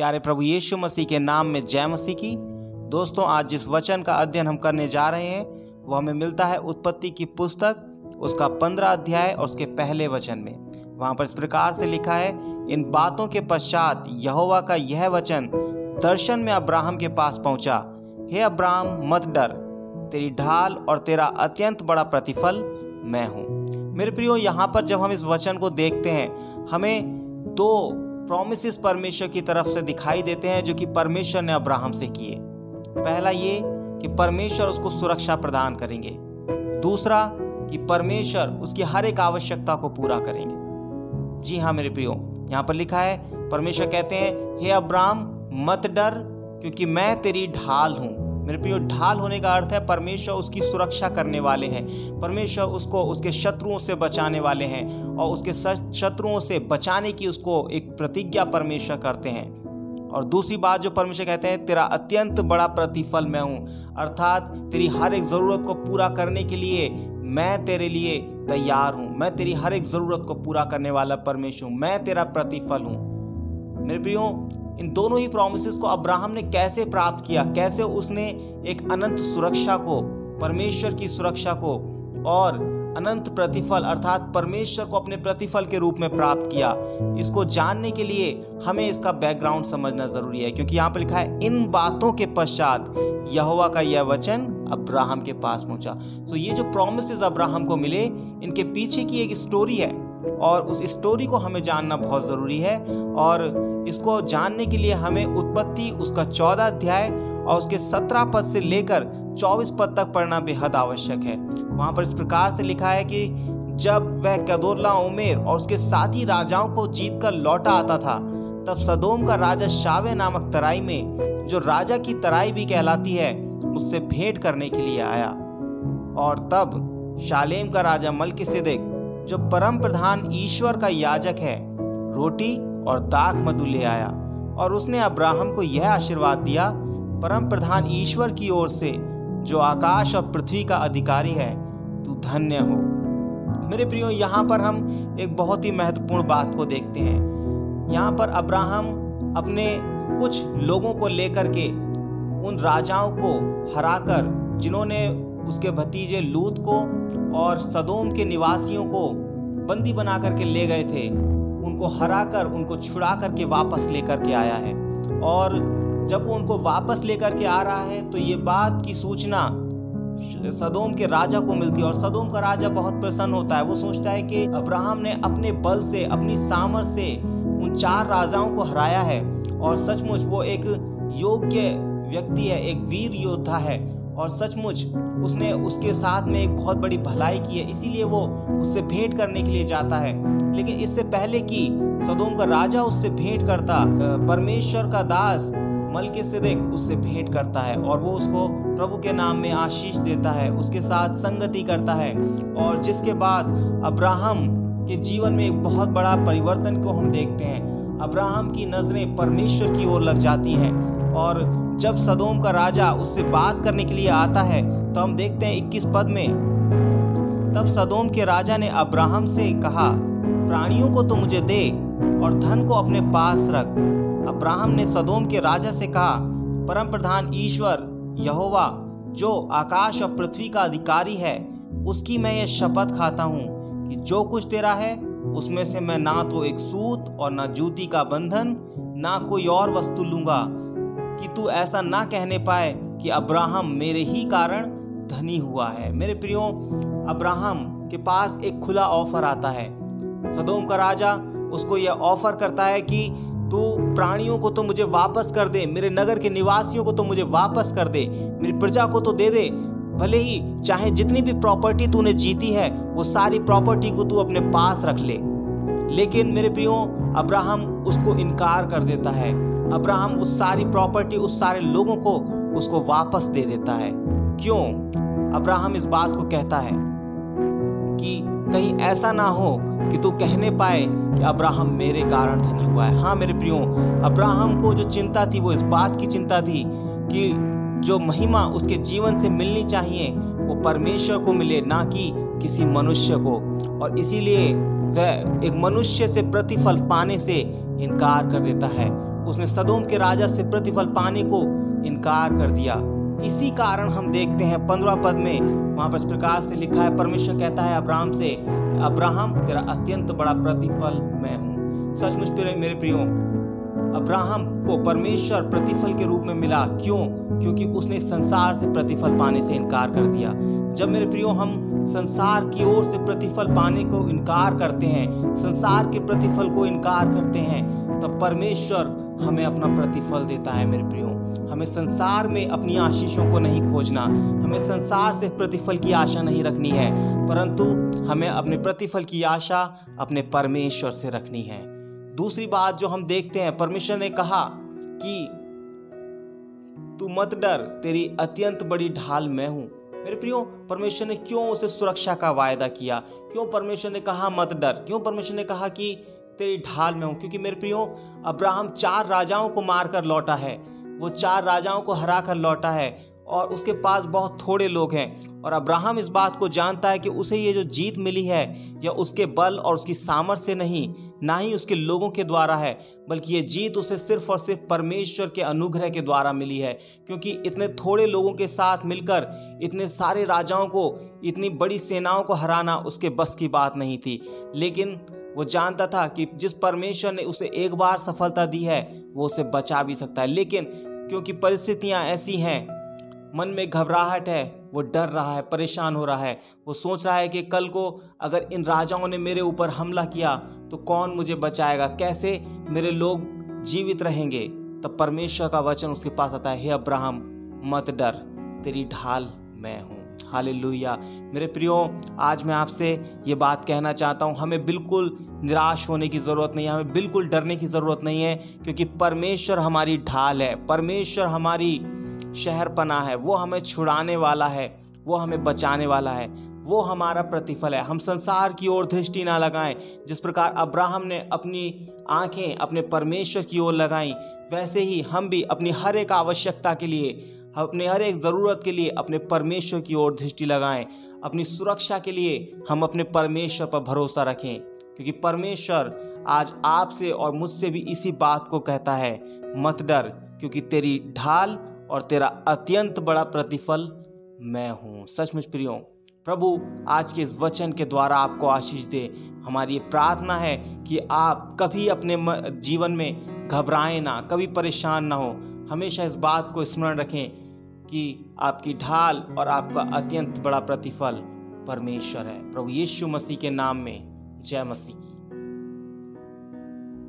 प्यारे प्रभु यीशु मसीह के नाम में जय मसीह की। दोस्तों, आज जिस वचन का अध्ययन हम करने जा रहे हैं, वो हमें मिलता है उत्पत्ति की पुस्तक, उसका पंद्रह अध्याय और उसके पहले वचन में। वहाँ पर इस प्रकार से लिखा है, इन बातों के पश्चात यहोवा का यह वचन दर्शन में अब्राहम के पास पहुँचा। हे अब्राहम, मत डर। तेरी ढाल और तेरा अत्यंत बड़ा प्रतिफल मैं हूँ। मेरे प्रियो, यहाँ पर जब हम इस वचन को देखते हैं, हमें दो प्रोमिस परमेश्वर की तरफ़ से दिखाई देते हैं जो कि परमेश्वर ने अब्राहम से किए। पहला ये कि परमेश्वर उसको सुरक्षा प्रदान करेंगे। दूसरा कि परमेश्वर उसकी हर एक आवश्यकता को पूरा करेंगे। जी हाँ मेरे प्रियो, यहाँ पर लिखा है, परमेश्वर कहते हैं, हे अब्राम मत डर, क्योंकि मैं तेरी ढाल हूँ। मेरे प्रियो, ढाल होने का अर्थ है परमेश्वर उसकी सुरक्षा करने वाले हैं। परमेश्वर उसको उसके शत्रुओं से बचाने वाले हैं और उसके शत्रुओं से बचाने की उसको एक प्रतिज्ञा परमेश्वर करते हैं। और दूसरी बात जो परमेश्वर कहते हैं, तेरा अत्यंत बड़ा प्रतिफल मैं हूँ। अर्थात तेरी हर एक ज़रूरत को पूरा करने के लिए मैं तेरे लिए तैयार हूँ। मैं तेरी हर एक ज़रूरत को पूरा करने वाला परमेश्वर हूँ। मैं तेरा प्रतिफल हूँ। मेरे प्रियो इन दोनों ही प्रोमिस को अब्राहम ने कैसे प्राप्त किया? कैसे उसने एक अनंत सुरक्षा को, परमेश्वर की सुरक्षा को और अनंत प्रतिफल, अर्थात परमेश्वर को अपने प्रतिफल के रूप में प्राप्त किया? इसको जानने के लिए हमें इसका बैकग्राउंड समझना ज़रूरी है, क्योंकि यहाँ पर लिखा है, इन बातों के पश्चात यहोवा का यह वचन अब्राहम के पास पहुँचा। तो ये जो प्रोमिस अब्राहम को मिले, इनके पीछे की एक स्टोरी है और उस स्टोरी को हमें जानना बहुत ज़रूरी है और इसको जानने के लिए हमें उत्पत्ति उसका चौदह अध्याय और उसके सत्रह पद से लेकर चौबीस पद तक पढ़ना बेहद आवश्यक है। वहाँ पर इस प्रकार से लिखा है कि जब वह कदोरला उमेर और उसके साथी राजाओं को जीत कर लौटा आता था, तब सदोम का राजा शावे नामक तराई में, जो राजा की तराई भी कहलाती है, उससे भेंट करने के लिए आया। और तब शालेम का राजा मल्की सिदिक जो परम प्रधान ईश्वर का याजक है, रोटी और दाक मधु ले आया, और उसने अब्राहम को यह आशीर्वाद दिया, परम प्रधान ईश्वर की ओर से, जो आकाश और पृथ्वी का अधिकारी है, तू धन्य हो। मेरे प्रियो, यहाँ पर हम एक बहुत ही महत्वपूर्ण बात को देखते हैं। यहाँ पर अब्राहम अपने कुछ लोगों को लेकर के उन राजाओं को हराकर, जिन्होंने उसके भतीजे लूत को और सदोम के निवासियों को बंदी बना करके ले गए थे उनको हरा कर उनको छुड़ा करके वापस लेकर के आया है। और जब वो उनको वापस लेकर के आ रहा है तो ये बात की सूचना सदोम के राजा को मिलती है। और सदोम का राजा बहुत प्रसन्न होता है। वो सोचता है कि अब्राहम ने अपने बल से, अपनी सामर्थ से उन चार राजाओं को हराया है। और सचमुच वो एक योग्य व्यक्ति है, एक वीर योद्धा है। और सचमुच उसने उसके साथ में एक बहुत बड़ी भलाई की है, इसीलिए वो उससे भेंट करने के लिए जाता है। लेकिन इससे पहले कि सदोम का राजा उससे भेंट करता परमेश्वर का दास मल के सिदिक उससे भेंट करता है और वो उसको प्रभु के नाम में आशीष देता है, उसके साथ संगति करता है। और जिसके बाद अब्राहम के जीवन में एक बहुत बड़ा परिवर्तन को हम देखते हैं। अब्राहम की नज़रें परमेश्वर की ओर लग जाती हैं और जब सदोम का राजा उससे बात करने के लिए आता है तो हम देखते हैं इक्कीस पद में। तब सदोम के राजा ने अब्राहम से कहा, प्राणियों को तो मुझे दे और धन को अपने पास रख। अब्राहम ने सदोम के राजा से कहा, परम प्रधान ईश्वर, यहोवा, जो आकाश और पृथ्वी का अधिकारी है, उसकी मैं ये शपथ खाता हूँ कि जो कुछ तेरा है, उसमें से मैं ना तो एक सूत और ना जूती का बंधन, ना कोई और वस्तु लूँगा कि तू ऐसा ना कहने पाए कि अब्राहम मेरे ही कारण धनी हुआ है। मेरे प्रियो, अब्राहम के पास एक खुला ऑफ़र आता है। सदोम का राजा उसको यह ऑफ़र करता है कि तू प्राणियों को तो मुझे वापस कर दे, मेरे नगर के निवासियों को तो मुझे वापस कर दे, मेरी प्रजा को तो दे दे। भले ही चाहे जितनी भी प्रॉपर्टी तूने जीती है, वो सारी प्रॉपर्टी को तू अपने पास रख ले। लेकिन मेरे प्रियो, अब्राहम उसको इनकार कर देता है। अब्राहम उस सारी प्रॉपर्टी, उस सारे लोगों को उसको वापस दे देता है। क्यों? अब्राहम इस बात को कहता है कि कहीं ऐसा ना हो कि तू कहने पाए कि अब्राहम मेरे कारण धनी हुआ है। हाँ मेरे प्रियो, अब्राहम को जो चिंता थी, वो इस बात की चिंता थी कि जो महिमा उसके जीवन से मिलनी चाहिए, वो परमेश्वर को मिले, ना कि किसी मनुष्य को। और इसीलिए वह एक मनुष्य से प्रतिफल पाने से इनकार कर देता है। उसने सदोम के राजा से प्रतिफल पाने को इनकार कर दिया। इसी कारण हम देखते हैं पंद्रह पद में वहाँ पर इस प्रकार से लिखा है, परमेश्वर कहता है अब्राहम से, अब्राहम, तेरा अत्यंत बड़ा प्रतिफल मैं हूँ। सचमुच मेरे प्रियो, अब्राहम को परमेश्वर प्रतिफल के रूप में मिला। क्यों? क्योंकि उसने संसार से प्रतिफल पाने से इनकार कर दिया। जब मेरे प्रियो, हम संसार की ओर से प्रतिफल पाने को इनकार करते हैं, संसार के प्रतिफल को इनकार करते हैं, तब परमेश्वर हमें अपना प्रतिफल देता है मेरे प्रियो। हमें संसार में अपनी आशीषों को नहीं खोजना, हमें संसार से प्रतिफल की आशा नहीं रखनी है, परंतु हमें अपने प्रतिफल की आशा अपने परमेश्वर से रखनी है। दूसरी बात जो हम देखते हैं, परमेश्वर ने कहा कि तू मत डर, तेरी अत्यंत बड़ी ढाल मैं हूँ। मेरे प्रियो, परमेश्वर ने क्यों उसे सुरक्षा का वायदा किया? क्यों परमेश्वर ने कहा मत डर? क्यों परमेश्वर ने कहा कि तेरी ढाल में हूँ, क्योंकि मेरे प्रियो, अब्राहम चार राजाओं को मारकर लौटा है। वो चार राजाओं को हरा कर लौटा है और उसके पास बहुत थोड़े लोग हैं। और अब्राहम इस बात को जानता है कि उसे ये जो जीत मिली है, यह उसके बल और उसकी सामर्थ्य से नहीं, ना ही उसके लोगों के द्वारा है, बल्कि ये जीत उसे सिर्फ़ और सिर्फ़ परमेश्वर के अनुग्रह के द्वारा मिली है। क्योंकि इतने थोड़े लोगों के साथ मिलकर, इतने सारे राजाओं को, इतनी बड़ी सेनाओं को हराना उसके बस की बात नहीं थी। लेकिन वो जानता था कि जिस परमेश्वर ने उसे एक बार सफलता दी है, वो उसे बचा भी सकता है। लेकिन क्योंकि परिस्थितियाँ ऐसी हैं, मन में घबराहट है, वो डर रहा है, परेशान हो रहा है। वो सोच रहा है कि कल को अगर इन राजाओं ने मेरे ऊपर हमला किया तो कौन मुझे बचाएगा? कैसे मेरे लोग जीवित रहेंगे? तब परमेश्वर का वचन उसके पास आता है, हे अब्राहम, मत डर, तेरी ढाल मैं हूँ। हाले मेरे प्रियो, आज मैं आपसे ये बात कहना चाहता हूँ, हमें बिल्कुल निराश होने की ज़रूरत नहीं है, हमें बिल्कुल डरने की ज़रूरत नहीं है, क्योंकि परमेश्वर हमारी ढाल है, परमेश्वर हमारी शहर पना है, वो हमें छुड़ाने वाला है, वो हमें बचाने वाला है, वो हमारा प्रतिफल है। हम संसार की ओर दृष्टि ना लगाएँ, जिस प्रकार अब्राहम ने अपनी आँखें अपने परमेश्वर की ओर लगाई, वैसे ही हम भी अपनी हर एक आवश्यकता के लिए अपने हर एक ज़रूरत के लिए अपने परमेश्वर की ओर दृष्टि लगाएँ। अपनी सुरक्षा के लिए हम अपने परमेश्वर पर भरोसा रखें। क्योंकि परमेश्वर आज आपसे और मुझसे भी इसी बात को कहता है, मत डर, क्योंकि तेरी ढाल और तेरा अत्यंत बड़ा प्रतिफल मैं हूँ। सचमुच प्रियो, प्रभु आज के इस वचन के द्वारा आपको आशीष दे। हमारी ये प्रार्थना है कि आप कभी अपने जीवन में घबराएँ ना, कभी परेशान ना हो। हमेशा इस बात को स्मरण रखें कि आपकी ढाल और आपका अत्यंत बड़ा प्रतिफल परमेश्वर है। प्रभु यीशु मसीह के नाम में जय मसीह।